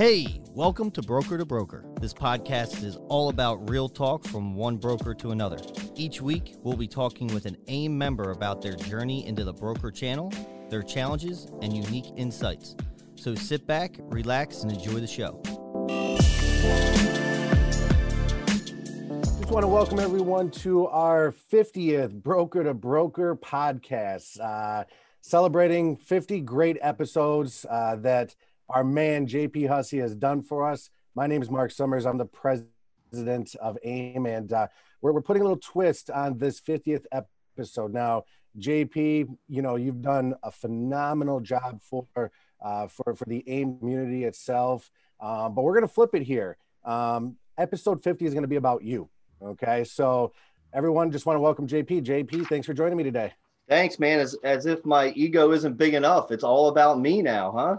Hey, welcome to Broker to Broker. This podcast is all about real talk from one broker to another. Each week, we'll be talking with an AIME member about their journey into the broker channel, their challenges, and unique insights. So sit back, relax, and enjoy the show. Just want to welcome everyone to our 50th Broker to Broker podcast, uh, celebrating 50 great episodes uh, that our man JP Hussey has done for us. My name is Marc Summers. I'm the president of AIME, and uh, we're, we're putting a little twist on this 50th episode. Now, JP, you know, you've done a phenomenal job for uh, for for the AIME community itself, um, but we're going to flip it here. Um, episode 50 is going to be about you. Okay, so everyone, just want to welcome JP. JP, thanks for joining me today. Thanks, man. As as if my ego isn't big enough. It's all about me now, huh?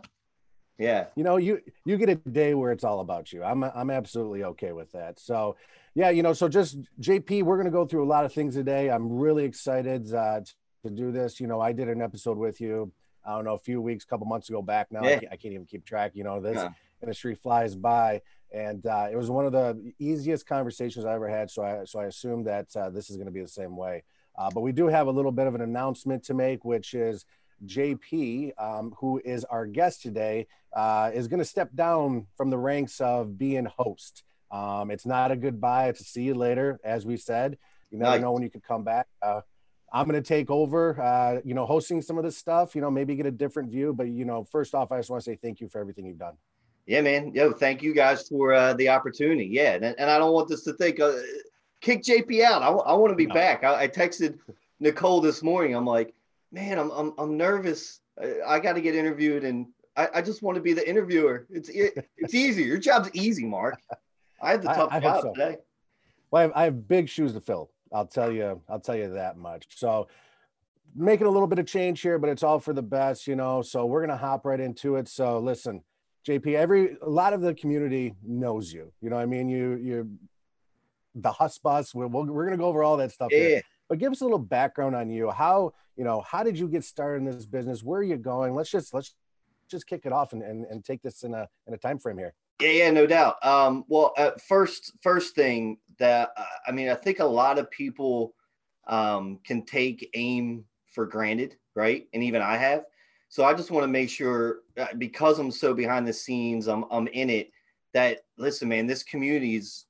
Yeah. You know, you you get a day where it's all about you. I'm I'm absolutely okay with that. So, yeah, you know, so just JP, we're going to go through a lot of things today. I'm really excited uh, to do this. You know, I did an episode with you. I don't know, a few weeks, couple months ago back now. Yeah. I, can't, I, can't, even keep track. You know, this yeah. industry flies by, and uh, it was one of the easiest conversations I ever had. So I so I assume that uh, this is going to be the same way. Uh, but we do have a little bit of an announcement to make, which is JP, um, who is our guest today, uh, is going to step down from the ranks of being host. Um, it's not a goodbye; it's a see you later. As we said, you never nice. know when you could come back. Uh, I'm going to take over, uh, you know, hosting some of this stuff. You know, maybe get a different view. But you know, first off, I just want to say thank you for everything you've done. Yeah, man. Yo, thank you guys for uh, the opportunity. Yeah, and, and I don't want this to think uh, kick JP out. I, w- I want to be no. back. I, I texted Nicole this morning. I'm like, man, I'm I'm, I'm nervous. I, I got to get interviewed, and I, I just want to be the interviewer. It's it, it's easy. Your job's easy, Marc. I had the tough I, I job so. today. Well, I have, I have big shoes to fill. I'll tell you. I'll tell you that much. So making a little bit of change here, but it's all for the best, you know. So we're gonna hop right into it. So listen, JP, every a lot of the community knows you. You know, I mean, you you the HussBus. We're, we're gonna go over all that stuff. Yeah. Here but give us a little background on you. How, you know, how did you get started in this business? Where are you going? Let's just, let's just kick it off and, and, and take this in a, in a time frame here. Yeah, yeah, no doubt. Um, well, uh, first, first thing that, uh, I mean, I think a lot of people um, can take AIME for granted, right? And even I have. So I just want to make sure uh, because I'm so behind the scenes, I'm, I'm in it that listen, man, this community is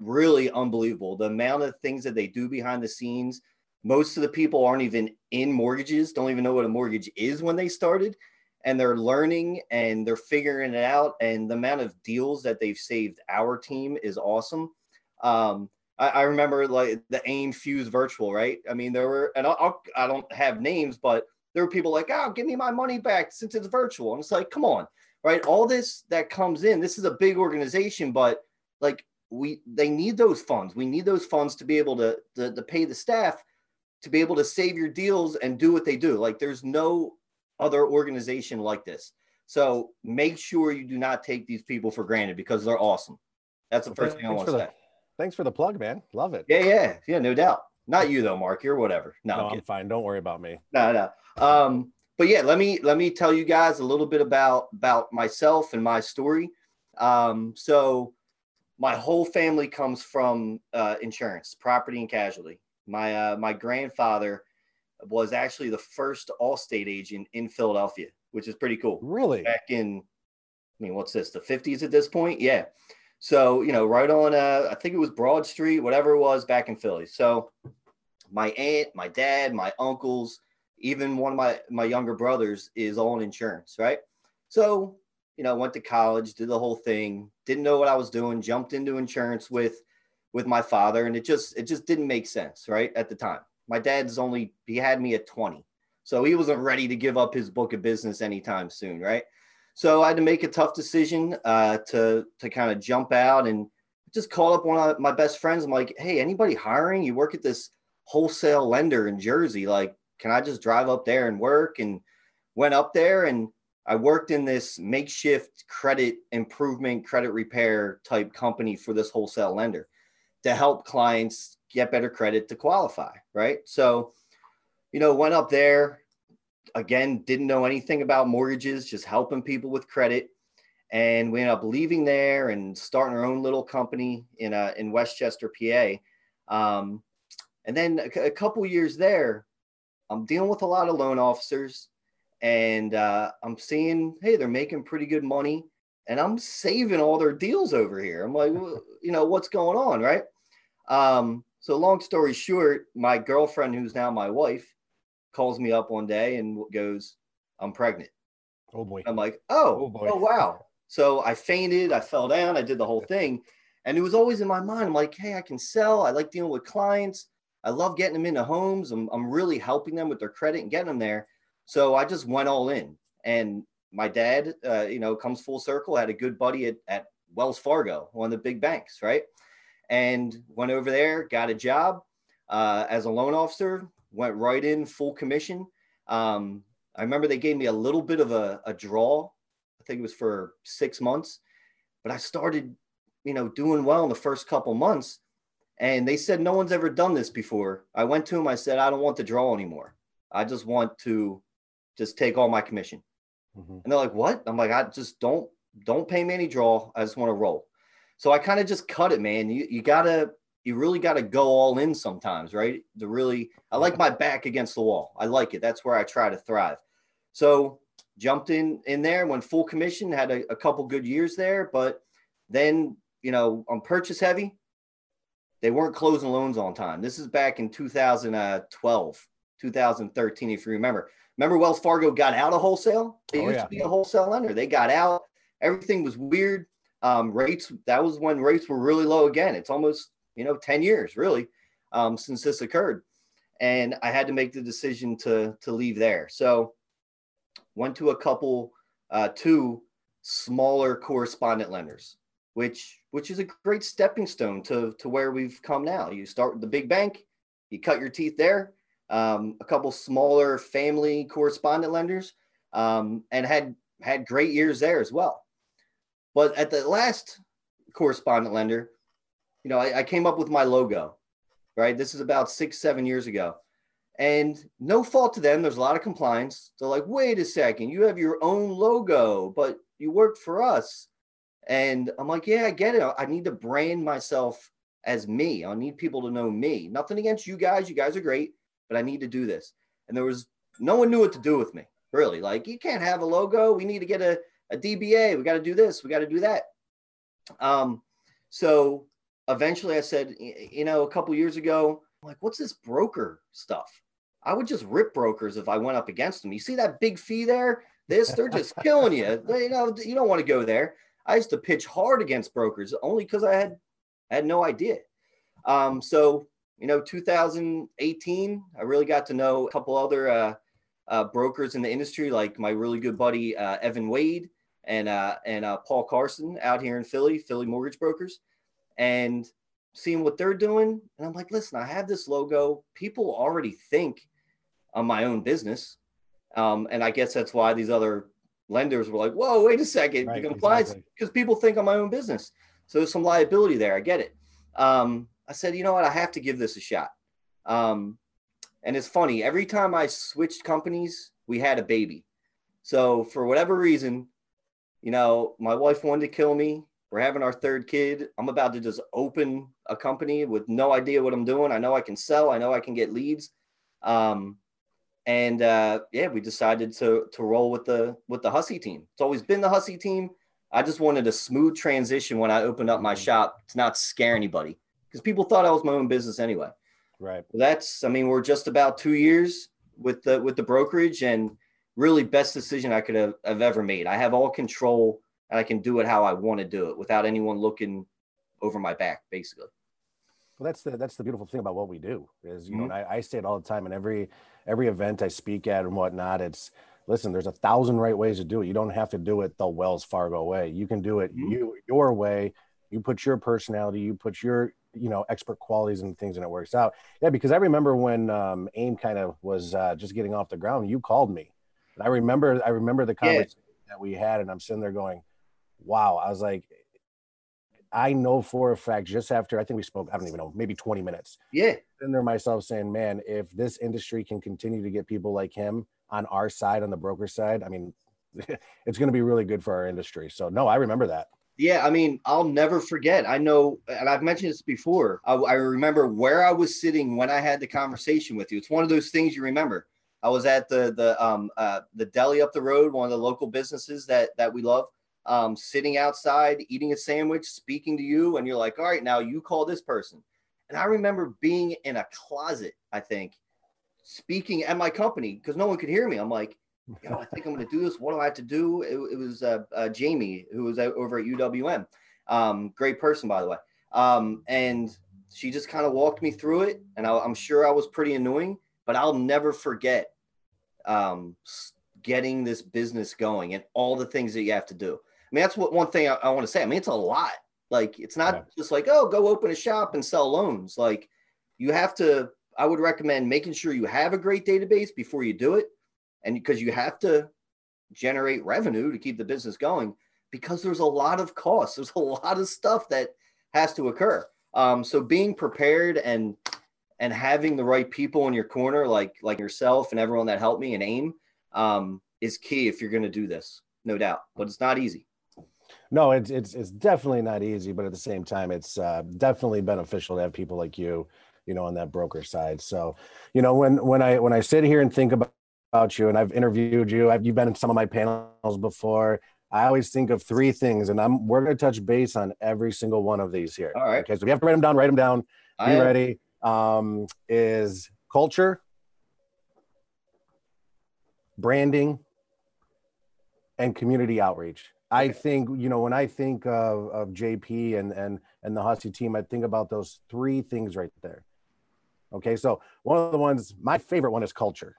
really unbelievable. The amount of things that they do behind the scenes. Most of the people aren't even in mortgages, don't even know what a mortgage is when they started. And they're learning and they're figuring it out. And the amount of deals that they've saved our team is awesome. Um, I, I remember like the AIME Fuse Virtual, right? I mean, there were, and I'll, I don't have names, but there were people like, oh, give me my money back since it's virtual. And it's like, come on, right? All this that comes in, this is a big organization, but like we they need those funds. We need those funds to be able to, to, to pay the staff to be able to save your deals and do what they do. Like there's no other organization like this. So make sure you do not take these people for granted because they're awesome. That's the first thing I want to say. Thanks for the plug, man. Love it. Yeah, yeah, yeah, no doubt. Not you though, Marc. You're whatever. No, no I'm, I'm fine. Don't worry about me. No, no. Um, but yeah, let me let me tell you guys a little bit about about myself and my story. Um, so my whole family comes from uh, insurance, property and casualty. My uh, my grandfather was actually the first Allstate agent in Philadelphia, which is pretty cool. Really? Back in, I mean, what's this? The fifties at this point? Yeah. So you know, right on, uh, I think it was Broad Street, whatever it was, back in Philly. So my aunt, my dad, my uncles, even one of my my younger brothers is all in insurance, right? So you know, went to college, did the whole thing, didn't know what I was doing, jumped into insurance with with my father, and it just it just didn't make sense, right? At the time. My dad's only he had me at 20. So he wasn't ready to give up his book of business anytime soon, right? So I had to make a tough decision uh, to to kind of jump out and just call up one of my best friends. I'm like, hey, anybody hiring? You work at this wholesale lender in Jersey. Like, can I just drive up there and work? And went up there and I worked in this makeshift credit improvement, credit repair type company for this wholesale lender to help clients get better credit to qualify. Right. So, you know, went up there again, didn't know anything about mortgages, just helping people with credit. and we ended up leaving there and starting our own little company in uh, in West Chester, PA. Um, and then a, a couple years there, I'm dealing with a lot of loan officers, and uh, I'm seeing, hey, they're making pretty good money, and I'm saving all their deals over here. I'm like, well, you know, what's going on, right? Um, so long story short, my girlfriend, who's now my wife, calls me up one day and goes, "I'm pregnant." Oh boy. I'm like, oh, Oh, boy. oh wow. So I fainted, I fell down, I did the whole thing. And it was always in my mind. I'm like, hey, I can sell. I like dealing with clients. I love getting them into homes. I'm, I'm really helping them with their credit and getting them there. So I just went all in. And my dad, uh, you know, comes full circle, had a good buddy at, at Wells Fargo, one of the big banks, right? And went over there, got a job uh, as a loan officer, went right in full commission. Um, I remember they gave me a little bit of a, a draw. I think it was for six months, but I started, you know, doing well in the first couple months. And they said, no one's ever done this before. I went to them. I said, I don't want the draw anymore. I just want to just take all my commission. Mhm. And they're like, what? I'm like, I just don't, don't pay me any draw. I just want to roll. So I kind of just cut it, man. You, you gotta, you really got to go all in sometimes, right? To really, I like my back against the wall. I like it. That's where I try to thrive. So jumped in in there, went full commission, had a, a couple good years there, but then you know on purchase heavy, they weren't closing loans on time. This is back in 2012, 2013, if you remember. Remember Wells Fargo got out of wholesale? They Oh, used yeah. to be a wholesale lender. They got out. Everything was weird. Um, rates that was when rates were really low again. It's almost you know 10 years really um, since this occurred, and I had to make the decision to to leave there. So went to a couple, uh, two smaller correspondent lenders, which which is a great stepping stone to to where we've come now. You start with the big bank, you cut your teeth there. Um, a couple smaller family correspondent lenders, um, and had had great years there as well. But at the last correspondent lender, you know, I, I came up with my logo, right? This is about six, seven years ago. And no fault to them. There's a lot of compliance. They're like, wait a second, you have your own logo, but you work for us. And I'm like, yeah, I get it. I need to brand myself as me. I need people to know me. Nothing against you guys. You guys are great, but I need to do this. And there was no one knew what to do with me, really. Like, you can't have a logo. We need to get a, a DBA. We got to do this. We got to do that. Um, so eventually I said, you know, a couple years ago, I'm like, what's this broker stuff? I would just rip brokers if I went up against them. You see that big fee there? This, they're just killing you. They, you know, you don't want to go there. I used to pitch hard against brokers only because I had I had no idea. Um, so you know, 2018, I really got to know a couple other uh, uh, brokers in the industry, like my really good buddy uh, Evan Wade and uh, and uh, Paul Carson out here in Philly, Philly Mortgage Brokers, and seeing what they're doing. And I'm like, listen, I have this logo. People already think I'm my own business, um, and I guess that's why these other lenders were like, whoa, wait a second, Right, compliance exactly. because people think I'm my own business. So there's some liability there. I get it. Um, I said, you know what? I have to give this a shot. Um, and it's funny. Every time I switched companies, we had a baby. So for whatever reason, you know, my wife wanted to kill me. We're having our third kid. I'm about to just open a company with no idea what I'm doing. I know I can sell. I know I can get leads. Um, and uh, yeah, we decided to to roll with the with the Hussey team. It's always been the Hussey team. I just wanted a smooth transition when I opened up my shop to not scare anybody because people thought I was my own business anyway. Right. That's I mean we're just about two years with the with the brokerage and really best decision I could have, have ever made. I have all control and I can do it how I want to do it without anyone looking over my back, basically. Well, that's the that's the beautiful thing about what we do is you know, Mhm. and I, I say it all the time in every every event I speak at and whatnot. It's listen, there's a thousand right ways to do it. You don't have to do it the Wells Fargo way. You can do it Mhm. you your way. You put your personality, you put your you know expert qualities and things, and it works out. Yeah, because I remember when um, AIME kind of was uh, just getting off the ground. You called me, and I remember I remember the Yeah. conversation that we had, and I'm sitting there going, "Wow!" I was like, I know for a fact, just after I think we spoke, I don't even know, maybe 20 minutes, Yeah. sitting there myself saying, man, if this industry can continue to get people like him on our side, on the broker side, I mean, it's going to be really good for our industry. So no, I remember that. Yeah, I mean, I'll never forget. I know, and I've mentioned this before. I, I, remember where I was sitting when I had the conversation with you. It's one of those things you remember. I was at the the um uh, the deli up the road, one of the local businesses that that we love. Um, sitting outside, eating a sandwich, speaking to you, and you're like, "All right, now you call this person." And I remember being in a closet. I think speaking at my company because no one could hear me. I'm like, you know, I think I'm going to do this. What do I have to do? It, it was uh, uh, Jamie, who was over at UWM. Um, great person, by the way. Um, and she just kind of walked me through it. And I, am sure I was pretty annoying, but I'll never forget um, getting this business going and all the things that you have to do. I mean, that's what one thing I, I want to say. I mean, it's a lot. Like, it's not yeah. just like, oh, go open a shop and sell loans. Like, you have to, I would recommend making sure you have a great database before you do it and because you have to generate revenue to keep the business going because there's a lot of costs there's a lot of stuff that has to occur. Um, so being prepared and and having the right people in your corner like like yourself and everyone that helped me and AIME um, is key if you're going to do this no doubt. But it's not easy. No it's it's it's definitely not easy but at the same time it's uh, definitely beneficial to have people like you you know on that broker side. So you know when when i when i sit here and think about about you and I've interviewed you. I've, you've been in some of my panels before. I always think of three things, and I'm we're going to touch base on every single one of these here. All right. Okay, so if you have to write them down, write them down. Be ready. Um, is culture, branding, and community outreach. I think you know when I think of, of JP and and and the Hussey team, I think about those three things right there. Okay, so one of the ones, my favorite one is culture.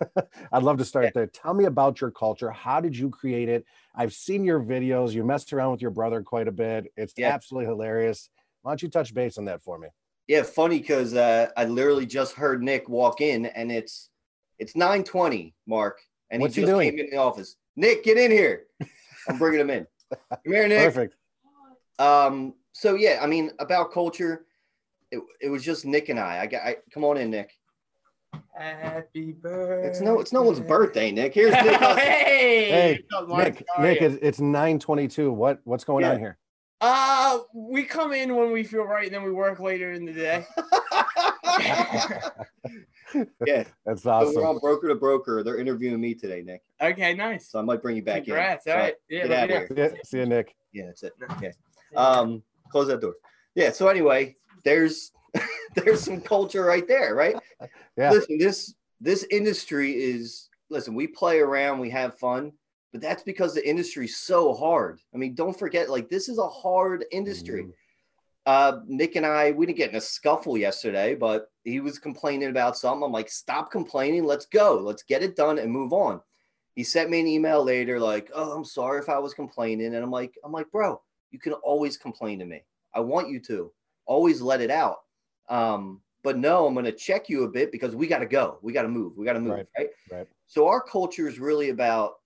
I'd love to start yeah. there. Tell me about your culture. How did you create it? I've seen your videos. You messed around with your brother quite a bit. It's yeah. absolutely hilarious. Why don't you touch base on that for me? Yeah, funny because uh, I literally just heard Nick walk in, and it's it's nine twenty, Marc, and What's he just doing? came in the office. Nick, get in here. I'm bringing him in. Come here, Nick. Perfect. Um. So yeah, I mean about culture it, it was just Nick and I. I got I, come on in, Nick. Happy birthday. It's no, it's no one's birthday, Nick. Here's Nick. hey, hey, Nick. Nick, it's, it's nine twenty-two. What what's going yeah. on here? Uh, we come in when we feel right, and then we work later in the day. yeah, that's awesome. So we're on broker to broker. They're interviewing me today, Nick. Okay, nice. So I might bring you back Congrats. in. All right. Yeah, get out of here. See you, Nick. Yeah, that's it. Okay. Um, close that door. Yeah. So anyway, there's there's some culture right there, right? Yeah. Listen, this this industry is listen, we play around, we have fun, but that's because the industry's so hard. I mean, don't forget, like this is a hard industry. Mm. Uh, Nick and I, we didn't get in a scuffle yesterday, but he was complaining about something. I'm like, stop complaining, let's go, let's get it done and move on. He sent me an email later, like, oh, I'm sorry if I was complaining. And I'm like, I'm like, bro, you can always complain to me. I want you to always let it out. Um, but no, I'm going to check you a bit because we got to go. We got to move. We got to move. Right. right. Right. So our culture is really about,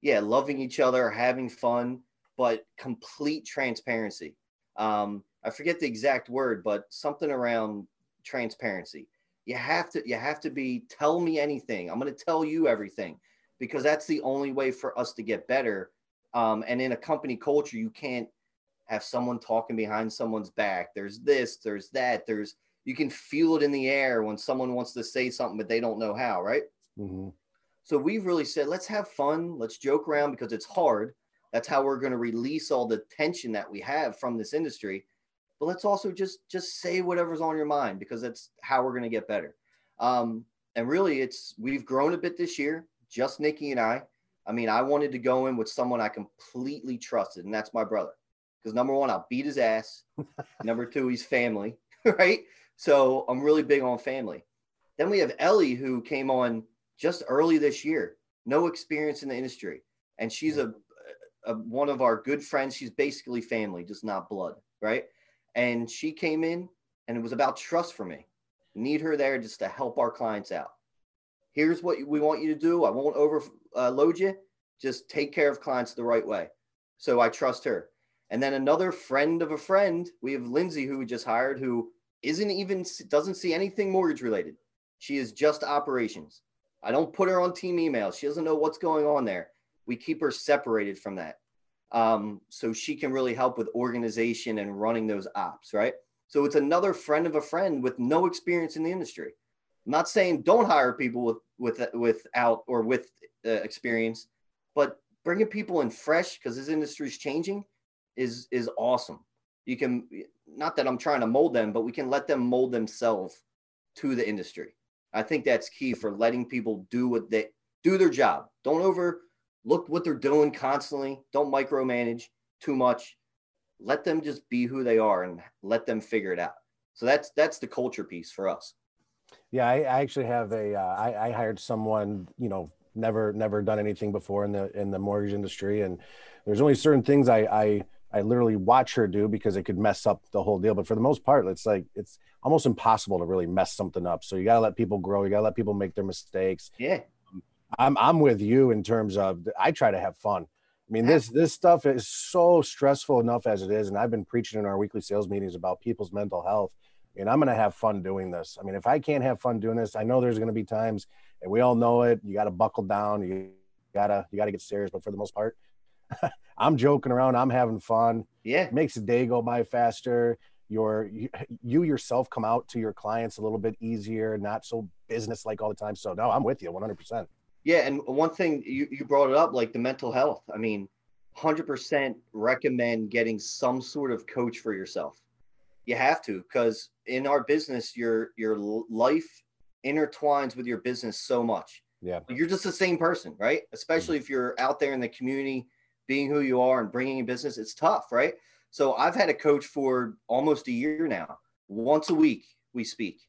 yeah, loving each other, having fun, but complete transparency. Um, I forget the exact word, but something around transparency. You have to, you have to be, tell me anything. I'm going to tell you everything because that's the only way for us to get better. Um, and in a company culture, you can't have someone talking behind someone's back. There's this, there's that, there's you can feel it in the air when someone wants to say something but they don't know how, right? Mm-hmm. So we've really said, let's have fun, let's joke around because it's hard. That's how we're going to release all the tension that we have from this industry. But let's also just just say whatever's on your mind because that's how we're going to get better. Um, and really, it's we've grown a bit this year, just Nikki and I. I mean, I wanted to go in with someone I completely trusted, and that's my brother because number one, I'll beat his ass. number two, he's family, right? So I'm really big on family. Then we have Ellie, who came on just early this year, no experience in the industry, and she's a, a one of our good friends. She's basically family, just not blood, right? And she came in, and it was about trust for me. Need her there just to help our clients out. Here's what we want you to do. I won't overload uh, you. Just take care of clients the right way. So I trust her. And then another friend of a friend, we have Lindsay, who we just hired, who isn't even doesn't see anything mortgage related. She is just operations. I don't put her on team emails. She doesn't know what's going on there. we keep her separated from that. Um, so she can really help with organization and running those ops, right? So it's another friend of a friend with no experience in the industry. I'm not saying don't hire people with with without or with uh, experience, but bringing people in fresh because this industry is changing is is awesome. You can not that I'm trying to mold them, but we can let them mold themselves to the industry. I think that's key for letting people do what they do their job. Don't over look what they're doing constantly. Don't micromanage too much. Let them just be who they are and let them figure it out. So that's that's the culture piece for us. Yeah, I, I actually have a. Uh, I, I hired someone, you know, never never done anything before in the in the mortgage industry, and there's only certain things I I I literally watch her do because it could mess up the whole deal. But for the most part, it's like it's almost impossible to really mess something up. So you got to let people grow. You got to let people make their mistakes. Yeah. I'm I'm with you in terms of I try to have fun. I mean, this this stuff is so stressful enough as it is, and I've been preaching in our weekly sales meetings about people's mental health, and I'm going to have fun doing this. I mean, if I can't have fun doing this, I know there's going to be times, and we all know it. You got to buckle down. You gotta you gotta get serious. But for the most part, I'm joking around. I'm having fun. Yeah, it makes the day go by faster. Your you, you yourself come out to your clients a little bit easier, not so business like all the time. So no, I'm with you 100. percent Yeah, and one thing you, you brought it up, like the mental health. I mean, 100% recommend getting some sort of coach for yourself. You have to, because in our business, your your life intertwines with your business so much. Yeah, you're just the same person, right? Especially mm-hmm. if you're out there in the community being who you are and bringing in business, it's tough, right? So I've had a coach for almost a year now. Once a week we speak,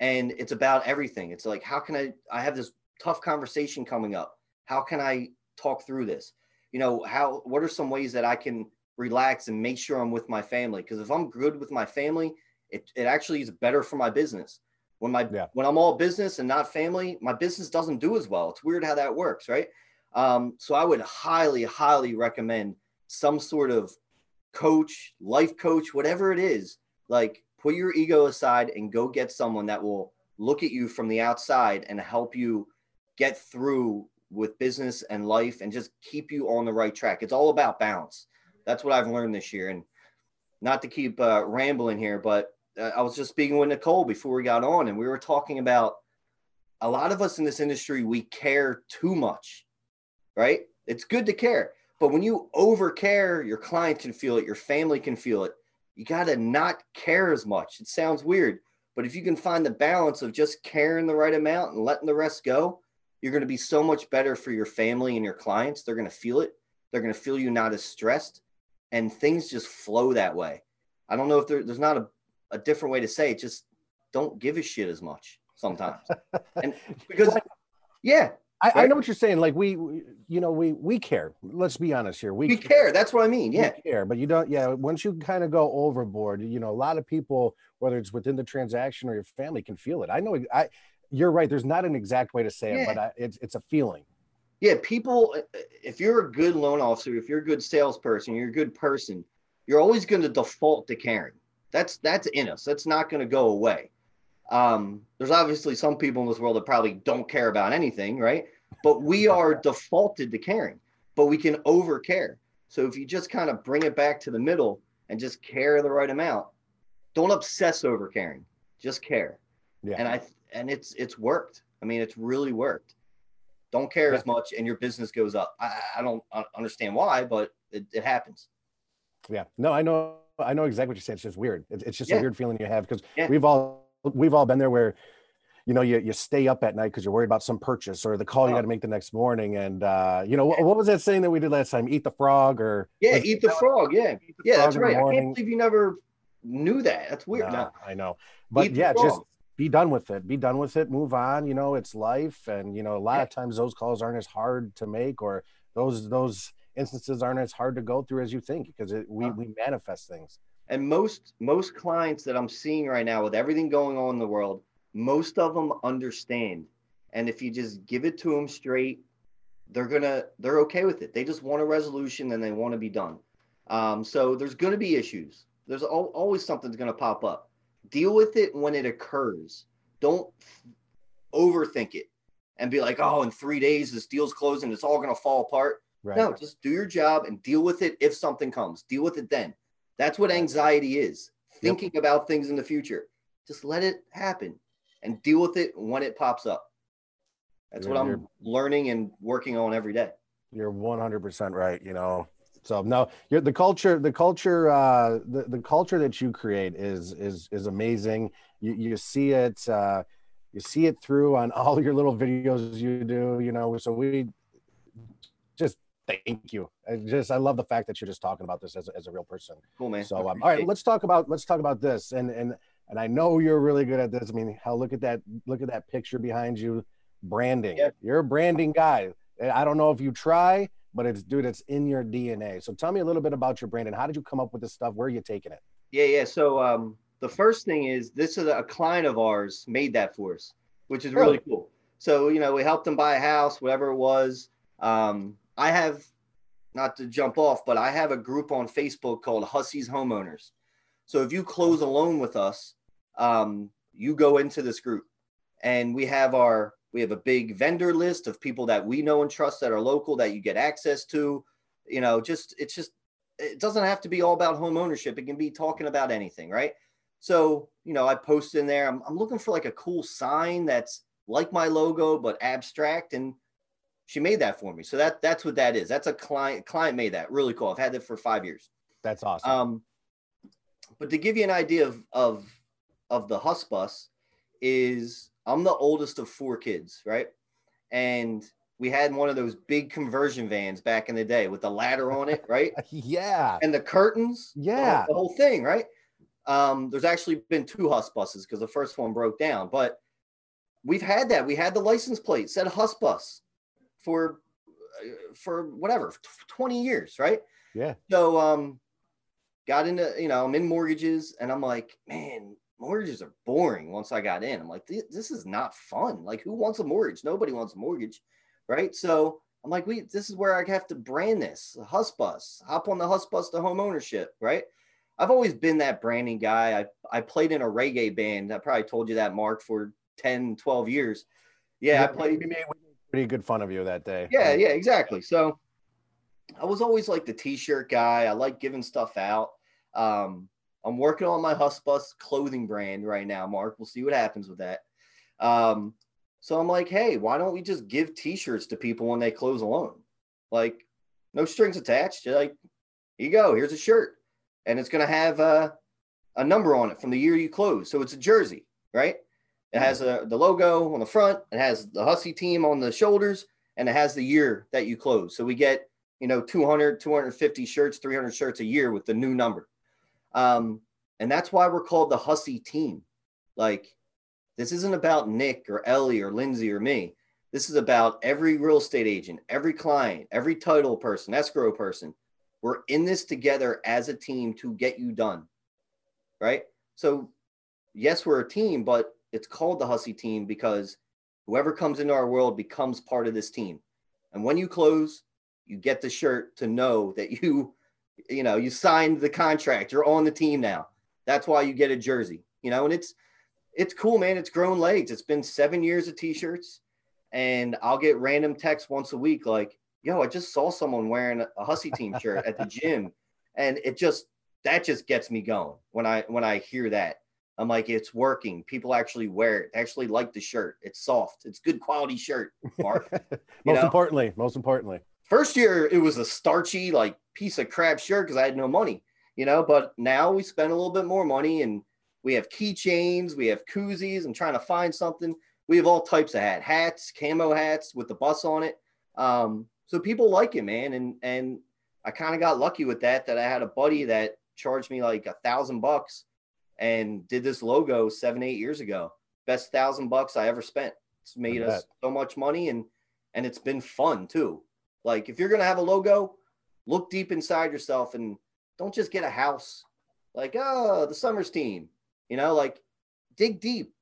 and it's about everything. It's like, how can I? I have this tough conversation coming up. How can I talk through this? You know, how? What are some ways that I can relax and make sure I'm with my family? Because if I'm good with my family, it, it actually is better for my business. When my yeah. when I'm all business and not family, my business doesn't do as well. It's weird how that works, right? Um, so I would highly, highly recommend some sort of coach, life coach, whatever it is. Like put your ego aside and go get someone that will look at you from the outside and help you get through with business and life and just keep you on the right track. It's all about balance. That's what I've learned this year. And not to keep uh, rambling here, but uh, I was just speaking with Nicole before we got on, and we were talking about a lot of us in this industry, we care too much, right? It's good to care. But when you over care, your client can feel it, your family can feel it. You got to not care as much. It sounds weird, but if you can find the balance of just caring the right amount and letting the rest go, you're going to be so much better for your family and your clients. They're going to feel it. They're going to feel you not as stressed, and things just flow that way. I don't know if there, there's not a, a different way to say it. Just don't give a shit as much sometimes, and because yeah, I, right? I, know what you're saying. Like we, you know, we we care. Let's be honest here. We, we care. care. That's what I mean. Yeah, we care. But you don't. Yeah, once you kind of go overboard, you know, a lot of people, whether it's within the transaction or your family, can feel it. I know. I you're right. There's not an exact way to say yeah. it, but I, it's it's a feeling. Yeah, people. If you're a good loan officer, if you're a good salesperson, you're a good person, you're always going to default to caring. That's that's in us. That's not going to go away. Um, there's obviously some people in this world that probably don't care about anything, right? But we are defaulted to caring, but we can over care. So if you just kind of bring it back to the middle and just care the right amount, don't obsess over caring, just care. Yeah. And I and it's it's worked. I mean, it's really worked. Don't care yeah. as much, and your business goes up. I, I don't understand why, but it, it happens. Yeah. No, I know. I know exactly what you're saying. It's just weird. It's, it's just yeah. a weird feeling you have because yeah. we've all we've all been there where you know you, you stay up at night because you're worried about some purchase or the call oh. you got to make the next morning and uh you know what, what, was that saying that we did last time? Eat the frog or yeah eat the frog yeah. The yeah frog that's right. I can't believe you never knew that. That's weird. No, no. i know. But eat yeah just be done with it. Be done with it. Move on you know it's life. And you know a lot yeah. of times those calls aren't as hard to make or those those instances aren't as hard to go through as you think because it, we, we manifest things. And most most clients that i'm seeing right now with everything going on in the world most of them understand and if you just give it to them straight they're gonna they're okay with it they just want a resolution and they want to be done um, so there's going to be issues there's al- always something's going to pop up deal with it when it occurs. Don't overthink it and be like, oh, in three days this deal's closing, it's all gonna fall apart. Right. No, just do your job and deal with it if something comes. Deal with it then. That's what anxiety is. Thinking about things in the future. Just let it happen and deal with it when it pops up. That's what You're- I'm learning and working on every day. You're 100% right. You know, so no, you're the culture, the culture, uh, the, the culture that you create is, is, is amazing. You, you see it, uh, you see it through on all your little videos you do, you know, so we just thank you. I just, I love the fact that you're just talking about this as, a- as a real person. Cool, man. So, um, all right, let's talk about, let's talk about this. And, and, and I know you're really good at this. I mean, hell, look at that, look at that picture behind you, branding. Yeah. You're a branding guy. I don't know if you try, but it's dude, it's in your DNA. So tell me a little bit about your branding. How did you come up with this stuff? Where are you taking it? Yeah, yeah. So um, the first thing is this is a client of ours made that for us, which is really Really? cool. So you know, we helped them buy a house, whatever it was. Um, I have, not to jump off, but I have a group on Facebook called Hussey's Homeowners. So if you close a loan with us, um, you go into this group, and we have our we have a big vendor list of people that we know and trust that are local that you get access to. You know, just it's just it doesn't have to be all about home ownership. It can be talking about anything, right? So, you know, I post in there. I'm, I'm looking for like a cool sign that's like my logo but abstract, and she made that for me. So that that's what that is. That's a client client made that. Really cool. I've had it for five years. That's awesome. Um, but to give you an idea of of of the HussBus, is I'm the oldest of four kids, right? And we had one of those big conversion vans back in the day with the ladder on it, right? yeah. and the curtains, Yeah. the whole, thing, right? Um, there's actually been two HussBuses because the first one broke down, but we've had that. We had the license plate said HussBus for uh, for whatever 20 years, right? Yeah. So um, got into you know I'm in mortgages and I'm like, man, mortgages are boring. Once I got in, I'm like, this, this is not fun. Like, who wants a mortgage? Nobody wants a mortgage, right? So I'm like, we this is where I have to brand this HussBus. Hop on the HussBus to home ownership, right? I've always been that branding guy. I I played in a reggae band. I probably told you that, Marc, for 10, 12 years. Yeah, I played. we made pretty good fun of you that day. Yeah, yeah, exactly. So I was always like the t-shirt guy. I like giving stuff out. Um, I'm working on my HussBus clothing brand right now, Marc. We'll see what happens with that. Um, so I'm like, hey, why don't we just give t-shirts to people when they close a loan? Like, no strings attached. You're like, here you go. Here's a shirt. And it's gonna have uh, a number on it from the year you close. So it's a jersey, right? It has a, the logo on the front. It has the Hussey team on the shoulders, and it has the year that you close. So we get, you know, 200, 250 shirts, 300 shirts a year with the new number. Um, and that's why we're called the Hussey team. Like, this isn't about Nick or Ellie or Lindsay or me. This is about every real estate agent, every client, every title person, escrow person. We're in this together as a team to get you done. Right. So, yes, we're a team, but it's called the Hussey team because whoever comes into our world becomes part of this team. And when you close, you get the shirt to know that you, you know, you signed the contract. You're on the team now. That's why you get a jersey, you know, and it's, it's cool, man. It's grown legs. It's been seven years of t-shirts and I'll get random texts once a week. Like, yo, I just saw someone wearing a Hussey team shirt at the gym. And it just, that just gets me going when I, when I hear that. I'm like, it's working. People actually wear it. They actually like the shirt. It's soft. It's good quality shirt, Marc. most know? importantly, most importantly. First year, it was a starchy, like piece of crap shirt because I had no money, you know. But now we spend a little bit more money and we have keychains, we have koozies. I'm trying to find something. We have all types of hat, hats, camo hats with the bus on it. Um, so people like it, man. And and I kind of got lucky with that. That I had a buddy that charged me like a thousand bucks and did this logo seven, eight years ago. Best thousand bucks I ever spent. It's made us so much money and and it's been fun too. Like if you're gonna have a logo, look deep inside yourself and don't just get a house. Like, oh, the Summers team. You know, like dig deep.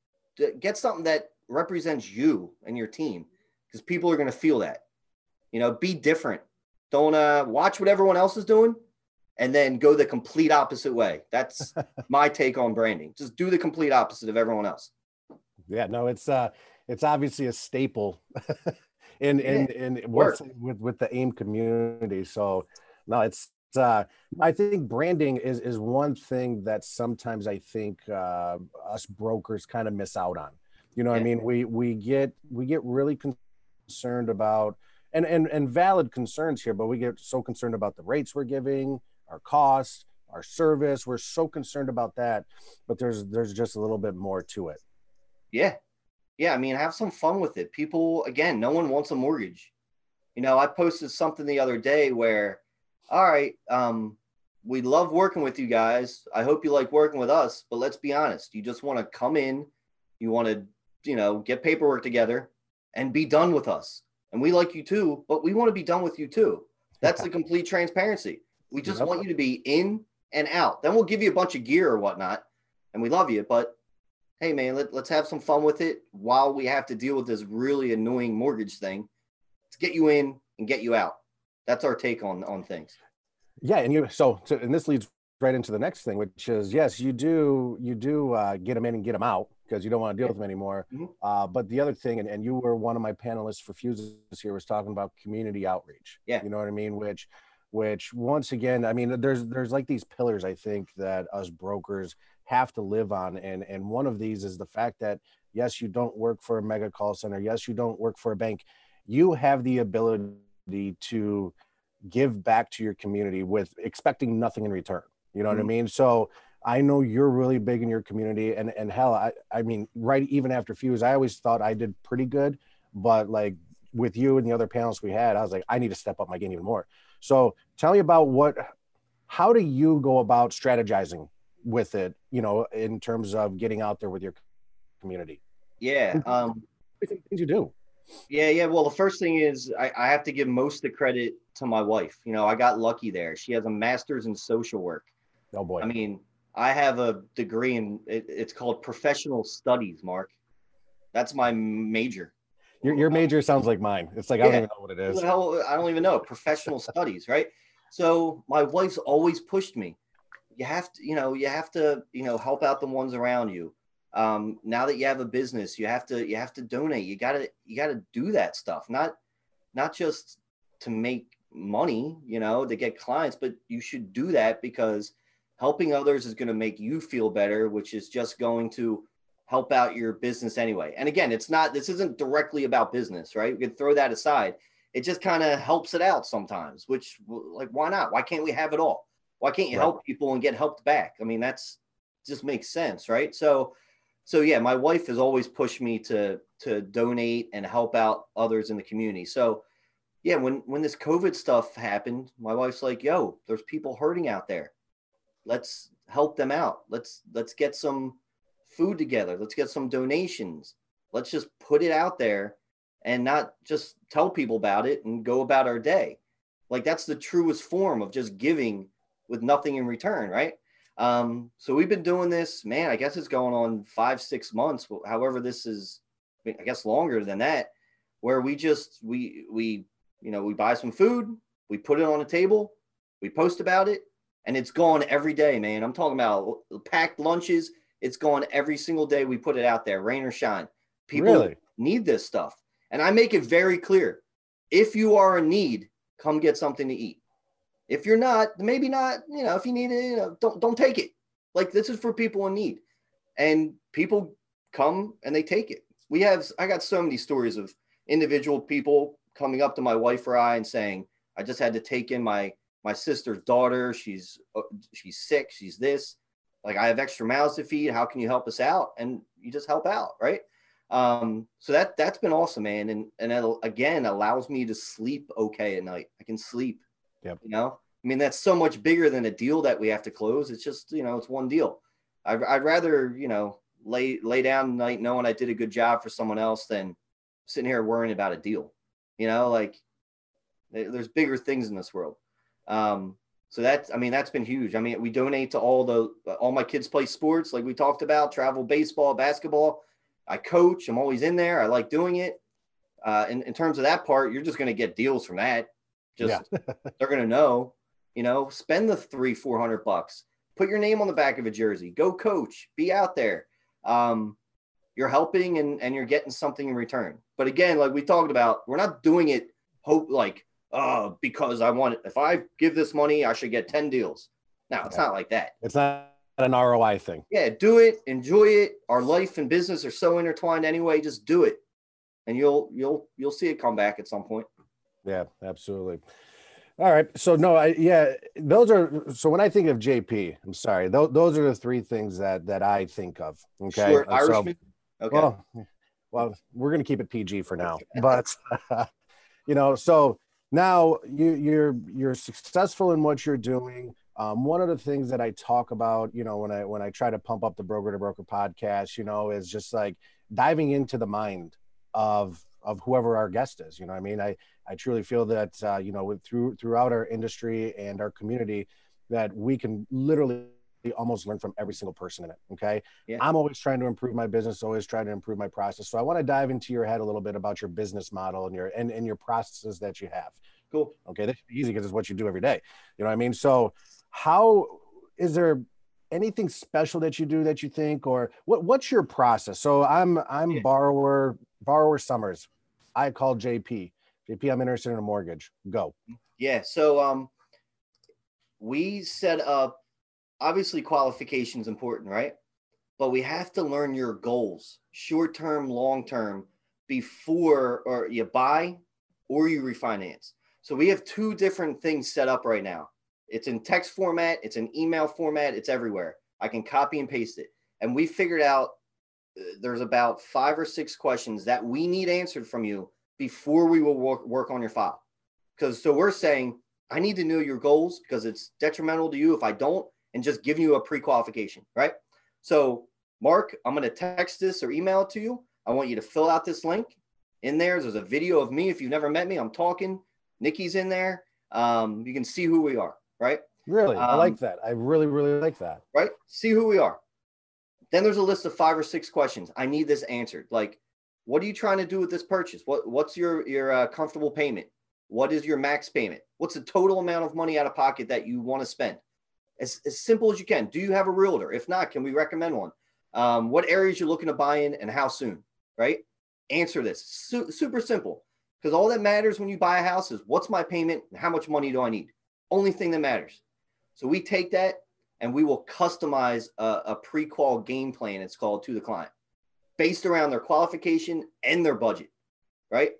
Get something that represents you and your team because people are gonna feel that. You know, be different. Don't uh watch what everyone else is doing and then go the complete opposite way. That's my take on branding. Just do the complete opposite of everyone else. Yeah, no, it's uh it's obviously a staple in in in with, with with the AIME community. So no it's uh i think branding is is one thing that sometimes i think uh us brokers kind of miss out on. You know what i mean? We we get we get really concerned about and and and valid concerns here but we get so concerned about the rates we're giving our costs our service. We're so concerned about that but there's there's just a little bit more to it. Yeah yeah, I mean, have some fun with it. People, again, no one wants a mortgage. You know, I posted something the other day where, all right, um, we love working with you guys. I hope you like working with us, but let's be honest. You just want to come in, you want to, you know, get paperwork together and be done with us. And we like you too, but we want to be done with you too. That's the complete transparency. We just yep. want you to be in and out. Then we'll give you a bunch of gear or whatnot, and we love you, but hey man, let, let's have some fun with it while we have to deal with this really annoying mortgage thing. Let's get you in and get you out. That's our take on on things. Yeah, and you so, so and this leads right into the next thing, which is yes, you do you do uh, get them in and get them out because you don't want to deal with them anymore. Mm-hmm. Uh, but the other thing, and, and you were one of my panelists for Fuses here, was talking about community outreach. Yeah, you know what I mean. Which, which once again, I mean, there's there's like these pillars I think that us brokers have to live on. And, and one of these is the fact that, yes, you don't work for a mega call center. Yes, you don't work for a bank. You have the ability to give back to your community with expecting nothing in return. You know mm-hmm. what I mm-hmm. mean? So I know you're really big in your community and, and hell, I, I mean, right. Even after Fuse, I always thought I did pretty good, but like with you and the other panels we had, I was like, I need to step up my game even more. So tell me about what, how do you go about strategizing with it you know in terms of getting out there with your community. Yeah um things you do. Yeah yeah well the first thing is I, I have to give most of the credit to my wife. You know i got lucky there. She has a master's in social work. Oh boy. I mean i have a degree in it, it's called professional studies Marc. That's my major. Your, your major sounds like mine. It's like yeah. i don't even know what it is. I don't even know. Professional studies right? So my wife's always pushed me you have to, you know, you have to, you know, help out the ones around you. Um, now that you have a business, you have to, you have to donate. You gotta, you gotta do that stuff. Not, not just to make money, you know, to get clients, but you should do that because helping others is going to make you feel better, which is just going to help out your business anyway. And again, it's not, this isn't directly about business, right? We can throw that aside. It just kind of helps it out sometimes, which like, why not? Why can't we have it all? Why can't you right. help people and get helped back? I mean, that's just makes sense, right? So, so yeah, my wife has always pushed me to to donate and help out others in the community. So, yeah, when when this COVID stuff happened, my wife's like, "Yo, there's people hurting out there. Let's help them out. Let's let's get some food together. Let's get some donations. Let's just put it out there and not just tell people about it and go about our day. Like that's the truest form of just giving with nothing in return, right? Um, so we've been doing this, man. I guess it's going on five, six months. However, this is, I guess, longer than that, where we just we we you know we buy some food, we put it on a table, we post about it, and it's gone every day, man. I'm talking about packed lunches. It's gone every single day. We put it out there, rain or shine. People really? need this stuff, and I make it very clear: if you are in need, come get something to eat. If you're not, maybe not. You know, if you need it, you know, don't don't take it. Like this is for people in need, and people come and they take it. We have. I got so many stories of individual people coming up to my wife or I and saying, "I just had to take in my my sister's daughter. She's uh, she's sick. She's this. Like I have extra mouths to feed. How can you help us out?" And you just help out, right? Um, so that that's been awesome, man. And and again allows me to sleep okay at night. I can sleep. Yep. You know, I mean, that's so much bigger than a deal that we have to close. It's just, you know, it's one deal. I'd, I'd rather, you know, lay lay down night knowing I did a good job for someone else than sitting here worrying about a deal. You know, like there's bigger things in this world. Um, so that's, I mean, that's been huge. I mean, we donate to all the, all my kids play sports, like we talked about, travel, baseball, basketball. I coach. I'm always in there. I like doing it. Uh, in, in terms of that part, you're just going to get deals from that. Just yeah. they're going to know. You know, spend the three, four hundred bucks. Put your name on the back of a jersey. Go coach. Be out there. Um, you're helping and, and you're getting something in return. But again, like we talked about, we're not doing it hope like, oh, because I want it. If I give this money, I should get 10 deals. No, it's Yeah. not like that. It's not an ROI thing. Yeah, do it, enjoy it. Our life and business are so intertwined anyway. Just do it. And you'll you'll you'll see it come back at some point. Yeah, absolutely. All right. So no, I yeah, those are so when I think of JP, I'm sorry, those, those are the three things that that I think of. Okay. Short Uh, so- Irishman. okay. Well, well, we're gonna keep it PG for now, but you know, so now you you're you're successful in what you're doing. Um, one of the things that I talk about, you know, when I when I try to pump up the broker to broker podcast, you know, is just like diving into the mind of of whoever our guest is. You know, what I mean, I I truly feel that uh, you know, through throughout our industry and our community, that we can literally almost learn from every single person in it. Okay. Yeah. I'm always trying to improve my business, always trying to improve my process. So I want to dive into your head a little bit about your business model and your and, and your processes that you have. Cool. Okay. That's easy because it's what you do every day. You know what I mean? So how is there anything special that you do that you think or what what's your process? So I'm I'm Yeah. borrower borrower Summers. I call JP. JP, I'm interested in a mortgage. Go. Yeah. So um we set up obviously qualification is important, right? But we have to learn your goals, short term, long term, before or you buy or you refinance. So we have two different things set up right now. It's in text format, it's in email format, it's everywhere. I can copy and paste it. And we figured out there's about five or six questions that we need answered from you before we will work, work on your file. Because so we're saying, I need to know your goals because it's detrimental to you if I don't, and just giving you a pre qualification, right? So, Marc, I'm going to text this or email it to you. I want you to fill out this link. In there, there's a video of me. If you've never met me, I'm talking. Nikki's in there. Um, you can see who we are, right? Really? I Um, like that. I really, really like that. right? See who we are. Then there's a list of five or six questions. I need this answered. Like, what are you trying to do with this purchase? What What's your your uh, comfortable payment? What is your max payment? What's the total amount of money out of pocket that you want to spend? As, as simple as you can. Do you have a realtor? If not, can we recommend one? Um, what areas you're looking to buy in and how soon? Right? Answer this. Su- super simple. Because all that matters when you buy a house is what's my payment and how much money do I need? Only thing that matters. So we take that and we will customize a, a pre-qual game plan it's called to the client based around their qualification and their budget right?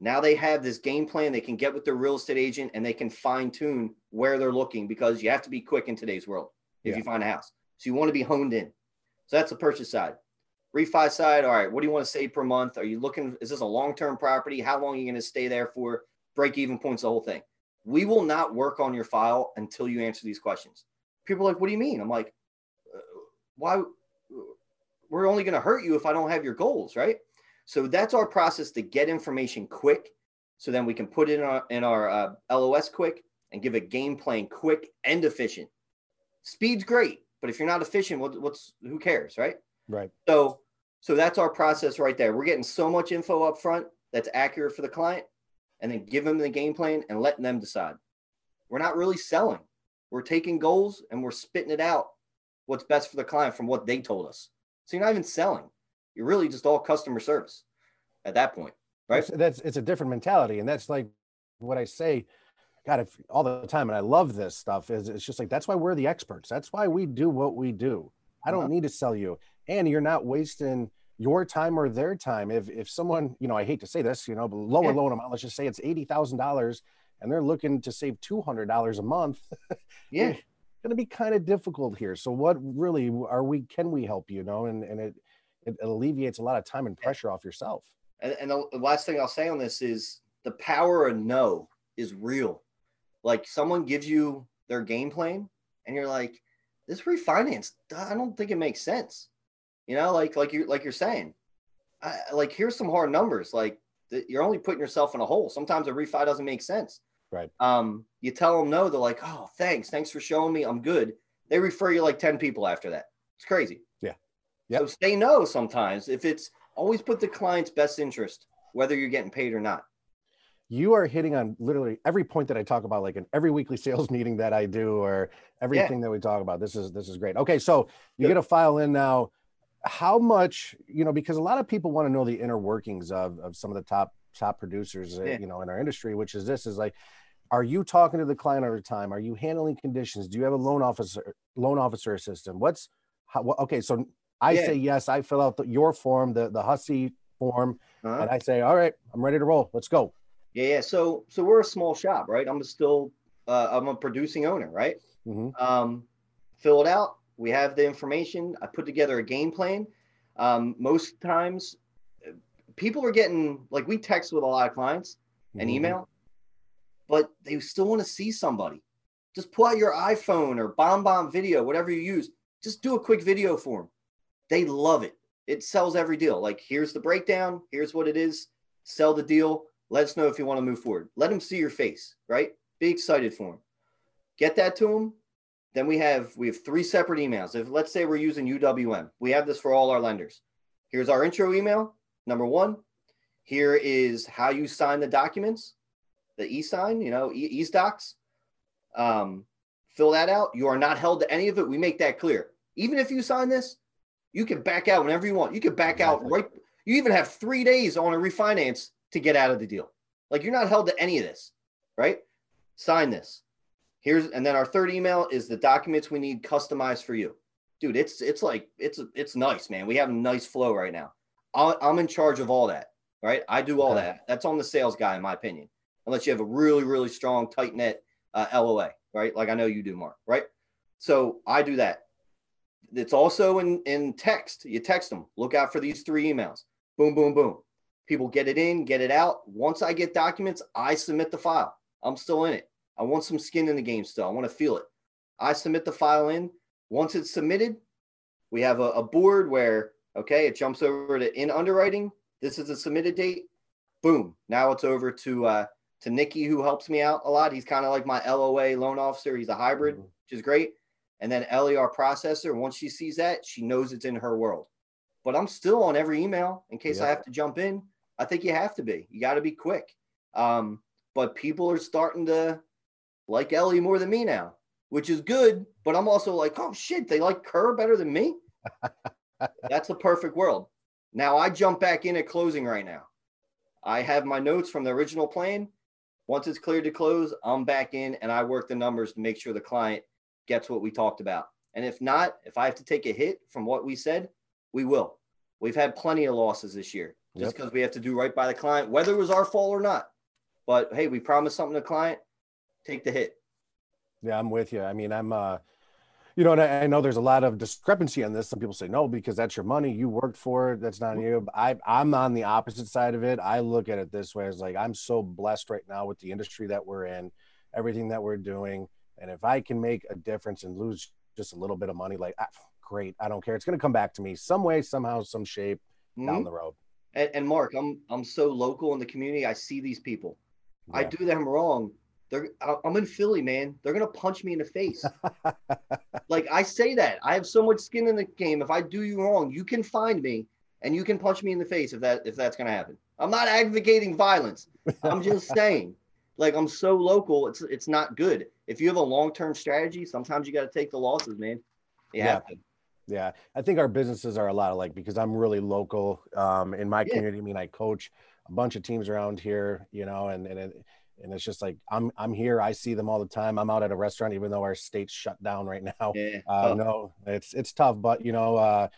Now they have this game plan they can get with their real estate agent and they can fine tune where they're looking because you have to be quick in today's world if Yeah. you find a house. So you want to be honed in. So that's the purchase side. Refi side all right what do you want to save per month? Are you looking is this a long-term property? How long are you going to stay there for? Break even points the whole thing. We will not work on your file until you answer these questions people are like, what do you mean? I'm like, uh, why? We're only going to hurt you if I don't have your goals, right? So that's our process to get information quick, so then we can put it in our in our uh, LOS quick and give a game plan quick and efficient. Speed's great, but if you're not efficient, what, what's who cares, right? Right. So so that's our process right there. We're getting so much info up front that's accurate for the client, and then give them the game plan and letting them decide. We're not really selling. We're taking goals and we're spitting it out what's best for the client from what they told us. So you're not even selling. You're really just all customer service at that point. Right. It's- That's it's a different mentality, and that's like what I say. God, if all the time, and I love this stuff. Is it's just like that's why we're the experts. That's why we do what we do. I don't Uh-huh. need to sell you, and you're not wasting your time or their time. If if someone, you know, I hate to say this, you know, but lower Yeah. loan amount. Let's just say it's eighty thousand dollars, and they're looking to save two hundred dollars a month. Yeah. going to be kind of difficult here. So what really are we? Can we help you? know, and and it it alleviates a lot of time and pressure off yourself. And, and the last thing I'll say on this is the power of no is real. Like someone gives you their game plan and you're like, this refinance, I don't think it makes sense. You know, like like you like you're saying, I, like here's some hard numbers. Like you're only putting yourself in a hole. Sometimes a refi doesn't make sense. Right. Um, you tell them no, they're like, oh, thanks, thanks for showing me, I'm good. They refer you like ten people after that. It's crazy. Yeah. So Yep. say no sometimes if it's always put the client's best interest, whether you're getting paid or not. you are hitting on literally every point that I talk about, like in every weekly sales meeting that I do, or everything that we talk about. This is this is great. Okay, so you get a file in now. How much you know because a lot of people want to know the inner workings of of some of the top top producers uh, Yeah. you know in our industry which is this is like are you talking to the client all the time are you handling conditions do you have a loan officer loan officer assistant what's how, okay so i Yeah. say yes i fill out the, your form the the Hussey form Uh-huh. and i say all right i'm ready to roll let's go Yeah, yeah. So so we're a small shop, right? I'm still uh, I'm a producing owner, right? Mhm. Um, fill it out. We have the information. I put together a game plan. Um, most times, people are getting like we text with a lot of clients and Mhm. email, but they still want to see somebody. Just pull out your iPhone or BombBomb Video, whatever you use. Just do a quick video for them. They love it. It sells every deal. Like here's the breakdown. Here's what it is. Sell the deal. Let us know if you want to move forward. Let them see your face, right? Be excited for them. Get that to them. Then we have we have three separate emails. If let's say we're using UWM, we have this for all our lenders. Here's our intro email. Number one. Here is how you sign the documents, the e-sign, you know, e- e-docs. Um, fill that out. You are not held to any of it. We make that clear. Even if you sign this, you can back out whenever you want. You can back out right. You even have three days on a refinance to get out of the deal. Like you're not held to any of this, right? Sign this. Here's and then our third email is the documents we need customized for you, dude. It's it's like it's it's nice, man. We have a nice flow right now. I'll, I'm in charge of all that, right? I do all that. That's on the sales guy, in my opinion. Unless you have a really really strong tight knit uh, LOA, right? Like I know you do, Marc, right? So I do that. It's also in in text. You text them. Look out for these three emails. Boom, boom, boom. People get it in, get it out. Once I get documents, I submit the file. I'm still in it. I want some skin in the game still. I want to feel it. I submit the file in. Once it's submitted, we have a, a board where, okay, it jumps over to in underwriting. This is the submitted date. Boom. Now it's over to uh, to Nikki, who helps me out a lot. He's kind of like my LOA loan officer. He's a hybrid, Mhm. which is great. And then LER processor, once she sees that, she knows it's in her world. But I'm still on every email in case I have to jump in. I think you have to be. You got to be quick. Um, but people are starting to like Ellie more than me now, which is good. But I'm also like, oh shit, they like Kerr better than me. That's the perfect world. Now I jump back in at closing right now. I have my notes from the original plan. Once it's cleared to close, I'm back in and I work the numbers to make sure the client gets what we talked about. And if not, if I have to take a hit from what we said, we will. We've had plenty of losses this year just Yep. because we have to do right by the client, whether it was our fault or not. But hey, we promised something to the client, take the hit. Yeah, I'm with you. I mean, I'm, uh, you know, and I, I know there's a lot of discrepancy on this. Some people say no because that's your money, you worked for it, that's not you. But I, I'm on the opposite side of it. I look at it this way: as like I'm so blessed right now with the industry that we're in, everything that we're doing, and if I can make a difference and lose just a little bit of money, like great, I don't care. It's going to come back to me some way, somehow, some shape Mhm. down the road. And, and Marc, I'm I'm so local in the community. I see these people. I do them wrong. They're I'm in Philly, man. They're gonna punch me in the face. like I say that. I have so much skin in the game. If I do you wrong, you can find me and you can punch me in the face if that if that's gonna happen. I'm not advocating violence. I'm just saying, like I'm so local, it's it's not good. If you have a long term strategy, sometimes you got to take the losses, man. You Yeah. Yeah, I think our businesses are a lot alike because I'm really local um, in my Yeah. community. I mean, I coach a bunch of teams around here, you know, and and it, and it's just like I'm I'm here. I see them all the time. I'm out at a restaurant, even though our state's shut down right now. Yeah. Uh, Oh, No, it's it's tough, but you know, uh,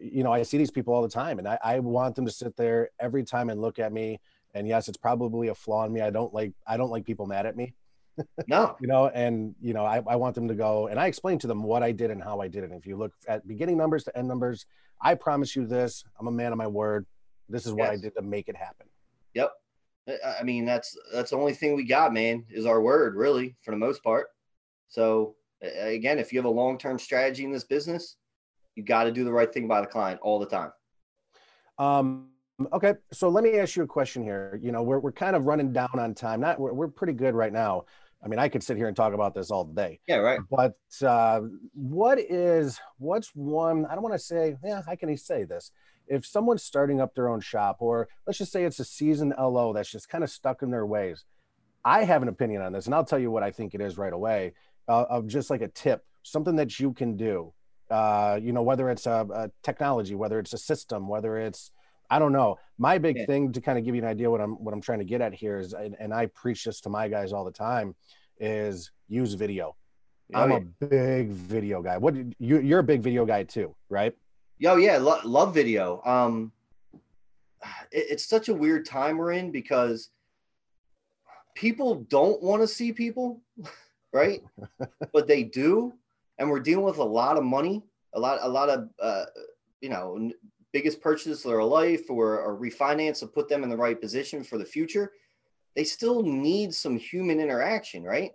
you know, I see these people all the time, and I, I want them to sit there every time and look at me. And yes, it's probably a flaw in me. I don't like I don't like people mad at me no. you know and you know I, I want them to go and i explain to them what i did and how i did it if you look at beginning numbers to end numbers i promise you this i'm a man of my word this is what i did to make it happen Yep. I- mean, that's that's the only thing we got, man, is our word, really, for the most part. So again, if you have a long term strategy in this business, you got to do the right thing by the client all the time. um okay so let me ask you a question here you know we're, we're kind of running down on time not we're, we're pretty good right now i mean i could sit here and talk about this all day Yeah, right. but uh, what is what's one i don't want to say yeah i can he say this if someone's starting up their own shop or let's just say it's a seasoned lo that's just kind of stuck in their ways i have an opinion on this and i'll tell you what i think it is right away uh, of just like a tip something that you can do uh, you know, whether it's a, a, technology, whether it's a system, whether it's, I don't know. My big Yeah. thing to kind of give you an idea what I'm what I'm trying to get at here is, and, and I preach this to my guys all the time, is use video. Oh, I'm yeah. a big video guy. What you you're a big video guy too, right? Yo, yeah, lo- love video. Um, it- it's such a weird time we're in because people don't want to see people, right? but they do, and we're dealing with a lot of money, a lot, a lot of, uh, you know, biggest purchases of their life or, a refinance to put them in the right position for the future. They still need some human interaction, right?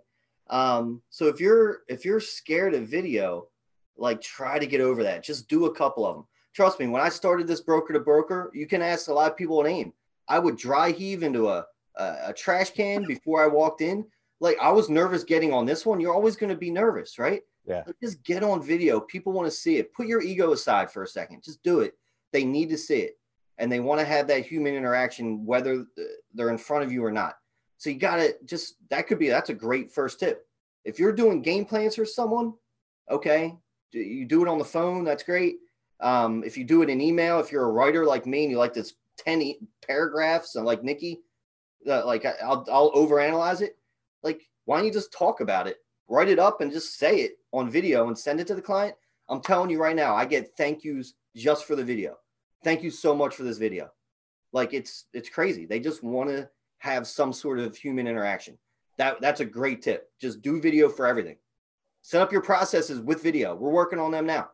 Um, so if you're if you're scared of video, like try to get over that. Just do a couple of them. Trust me, when I started this broker to broker, you can ask a lot of people a name. I would dry heave into a, a, a trash can before I walked in. Like I was nervous getting on this one. You're always going to be nervous, right? Yeah. Like, just get on video. People want to see it. Put your ego aside for a second. Just do it. They need to see it. And they want to have that human interaction, whether they're in front of you or not. So you got to just, that could be, that's a great first tip. If you're doing game plans for someone, okay, you do it on the phone, that's great. Um, if you do it in email, if you're a writer like me and you like this 10 e- paragraphs and like Nikki, uh, like I- I'll, I'll overanalyze it. Like, why don't you just talk about it, write it up and just say it on video and send it to the client? I'm telling you right now, I get thank yous just for the video. Thank you so much for this video. Like it's it's crazy. They just want to have some sort of human interaction. That that's a great tip. Just do video for everything. Set up your processes with video. We're working on them now.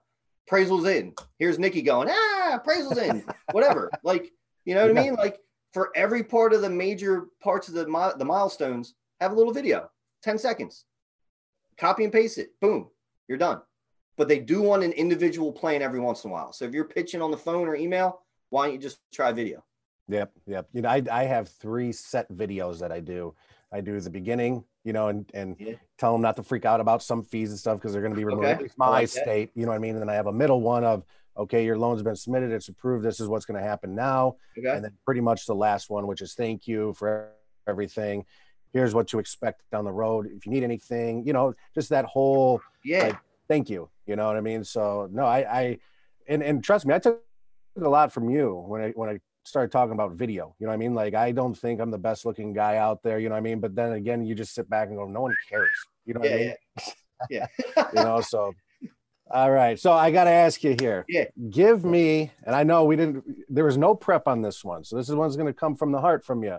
Appraisal's in. Here's Nikki going, ah, appraisal's in. Whatever. Like, you know what I mean? Like for every part of the major parts of the mi- the milestones, have a little video, 10 seconds. Copy and paste it. Boom. You're done. But they do want an individual plan every once in a while. So if you're pitching on the phone or email, why don't you just try video? Yep, yep. You know, I I have three set videos that I do. I do the beginning, you know, and and Yeah. tell them not to freak out about some fees and stuff because they're going to be removed. Okay, At least I my like state, you know what I mean. And then I have a middle one of okay, your loan's been submitted, it's approved. This is what's going to happen now. Okay. And then pretty much the last one, which is thank you for everything. Here's what to expect down the road. If you need anything, you know, just that whole Yeah. like, thank you. You know what I mean? So no, I, I, and and trust me, I took a lot from you when I when I started talking about video. You know what I mean? Like I don't think I'm the best looking guy out there. You know what I mean? But then again, you just sit back and go, no one cares. You know what I mean? yeah. Yeah. You know, so. All right, so I got to ask you here. Yeah. Give me, and I know we didn't. There was no prep on this one, so this is one's going to come from the heart from you.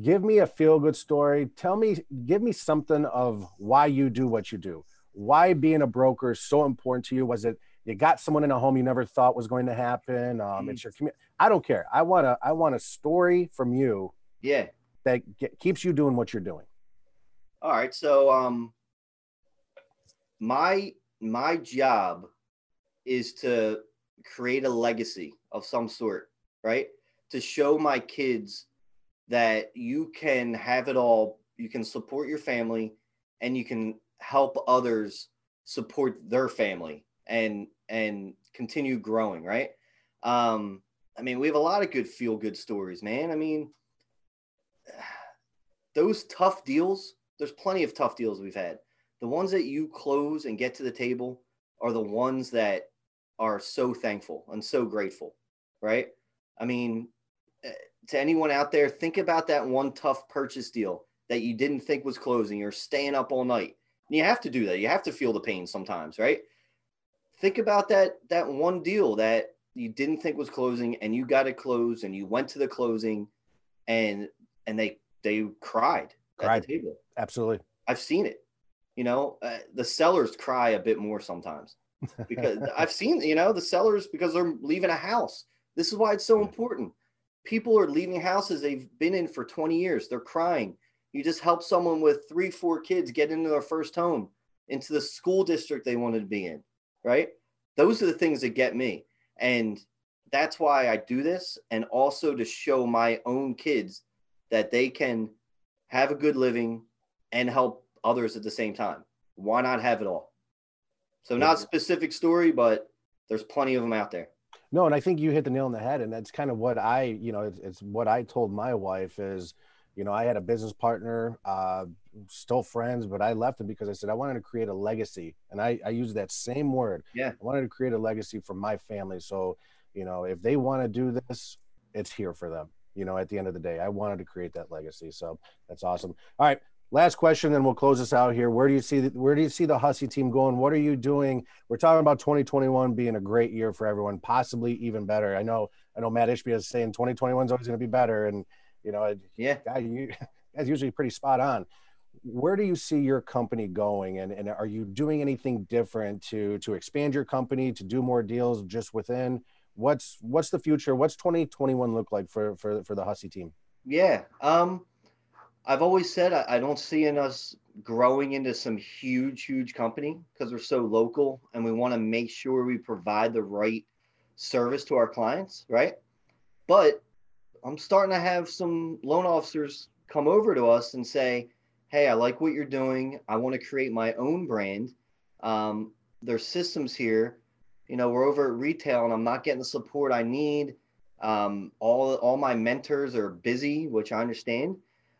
Give me a feel good story. Tell me, give me something of why you do what you do. Why being a broker is so important to you? Was it you got someone in a home you never thought was going to happen? Um, It's your community. I don't care. I want a I want a story from you yeah. that get, keeps you doing what you're doing. All right. So um my my job is to create a legacy of some sort, right? To show my kids that you can have it all, you can support your family and you can help others support their family and and continue growing, right? Um I mean, we have a lot of good feel good stories, man. I mean, those tough deals, there's plenty of tough deals we've had. The ones that you close and get to the table are the ones that are so thankful and so grateful, right? I mean, eh, to anyone out there, think about that one tough purchase deal that you didn't think was closing. You're staying up all night. And you have to do that. You have to feel the pain sometimes, right? Think about that that one deal that you didn't think was closing and you got it closed and you went to the closing and and they they cried Cried. at the table. Absolutely. I've seen it. You know, uh, the sellers cry a bit more sometimes because I've seen, you know, the sellers because they're leaving a house. This is why it's so important. People are leaving houses they've been in for 20 years. They're crying. You just help someone with three, four kids get into their first home, into the school district they wanted to be in, right? Those are the things that get me. And that's why I do this. And also to show my own kids that they can have a good living and help others at the same time. Why not have it all? So not specific story, but there's plenty of them out there. No, and I think you hit the nail on the head, and that's kind of what I, you know, it's, it's what I told my wife is, you know, I had a business partner, uh, still friends, but I left him because I said I wanted to create a legacy, and I, I use that same word. Yeah. I wanted to create a legacy for my family. So, you know, if they want to do this, it's here for them. You know, at the end of the day, I wanted to create that legacy. So that's awesome. All right, last question, then we'll close this out here. Where do you see the, where do you see the Hussey team going? What are you doing? We're talking about 2021 being a great year for everyone, possibly even better. I know I know Mat Ishbia is saying 2021 is always going to be better, and you know, Yeah. guy, you guys usually pretty spot on. Where do you see your company going, and, and are you doing anything different to to expand your company to do more deals just within? What's what's the future? What's 2021 look like for for for the Hussey team? Yeah. Um, I've always said I, I don't see in us growing into some huge, huge company because we're so local and we want to make sure we provide the right service to our clients, right? But I'm starting to have some loan officers come over to us and say, Hey, I like what you're doing. I want to create my own brand. Um, there's systems here. You know, we're over at retail and I'm not getting the support I need. Um, all all my mentors are busy, which I understand.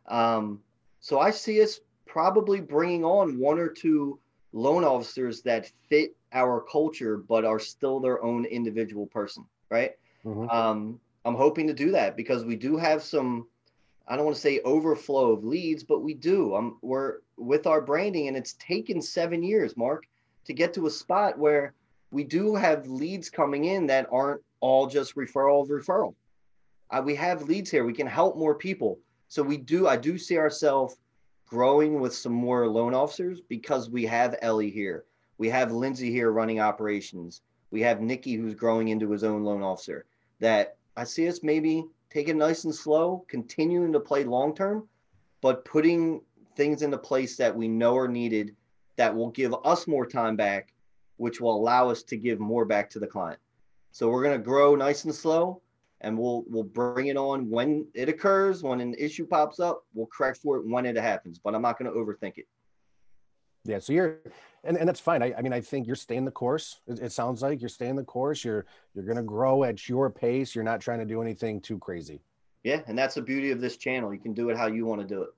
Um, so I see us probably bringing on one or two loan officers that fit our culture, but are still their own individual person, right? Mhm. Um, I'm hoping to do that because we do have some. I don't want to say overflow of leads, but we do. We're with our branding, and it's taken seven years, Marc, to get to a spot where we do have leads coming in that aren't all just referral of referral. Uh, we have leads here. We can help more people. So we do. I do see ourselves growing with some more loan officers because we have Ellie here. We have Lindsay here running operations. We have Nikki who's growing into his own loan officer. That I see us maybe taking nice and slow, continuing to play long term, but putting things into place that we know are needed that will give us more time back, which will allow us to give more back to the client. So we're going to grow nice and slow and we'll we'll bring it on when it occurs, when an issue pops up, we'll correct for it when it happens, but I'm not going to overthink it. Yeah, so you're, and, and that's fine. I, I mean, I think you're staying the course. It, it sounds like you're staying the course. You're you're going to grow at your pace. You're not trying to do anything too crazy. Yeah, and that's the beauty of this channel. You can do it how you want to do it.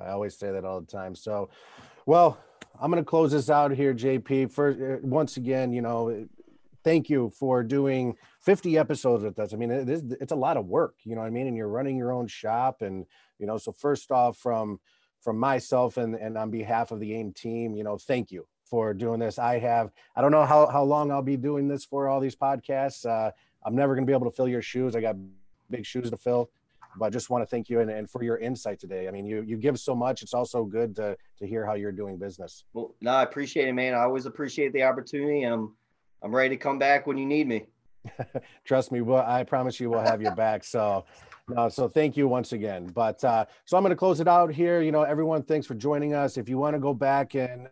I always say that all the time. So, well, I'm going to close this out here, JP. First, uh, once again, you know, thank you for doing 50 episodes with us. I mean, it is it's a lot of work, you know what I mean? And you're running your own shop, and you know, so first off, from from myself and and on behalf of the AIME team, you know, thank you for doing this. I have I don't know how how long I'll be doing this for all these podcasts. Uh, I'm never going to be able to fill your shoes. I got big shoes to fill but I just want to thank you and, and for your insight today. I mean, you you give so much. It's also good to to hear how you're doing business. Well, no, I appreciate it, man. I always appreciate the opportunity, and I'm I'm ready to come back when you need me. Trust me, well, I promise you we'll have your back. So no, so thank you once again. But uh, so I'm going to close it out here. You know, everyone, thanks for joining us. If you want to go back and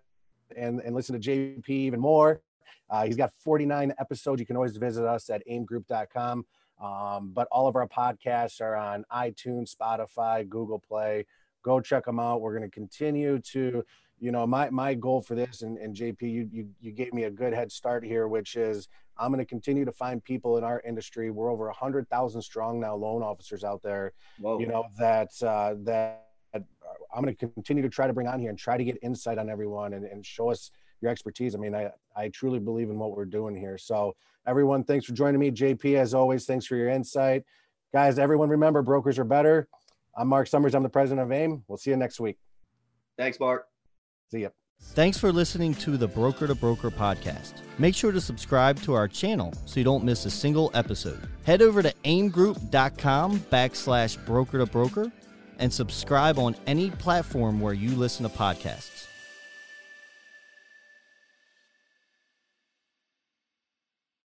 and and listen to JP even more, uh, he's got 49 episodes. You can always visit us at aimegroup.com. Um, but all of our podcasts are on iTunes, Spotify, Google Play. Go check them out. We're going to continue to, you know, my my goal for this, and, and JP, you, you you gave me a good head start here, which is I'm going to continue to find people in our industry. We're over a hundred thousand strong now, loan officers out there. Whoa. You know that uh, that I'm going to continue to try to bring on here and try to get insight on everyone and, and show us your expertise. I mean, I I truly believe in what we're doing here. So everyone, thanks for joining me. JP, as always, thanks for your insight, guys. Everyone, remember brokers are better. I'm Marc Summers. I'm the president of AIME. We'll see you next week. Thanks, Marc. See ya. Thanks for listening to the Broker to Broker podcast. Make sure to subscribe to our channel so you don't miss a single episode. Head over to aimegroup.com backslash broker to broker and subscribe on any platform where you listen to podcasts.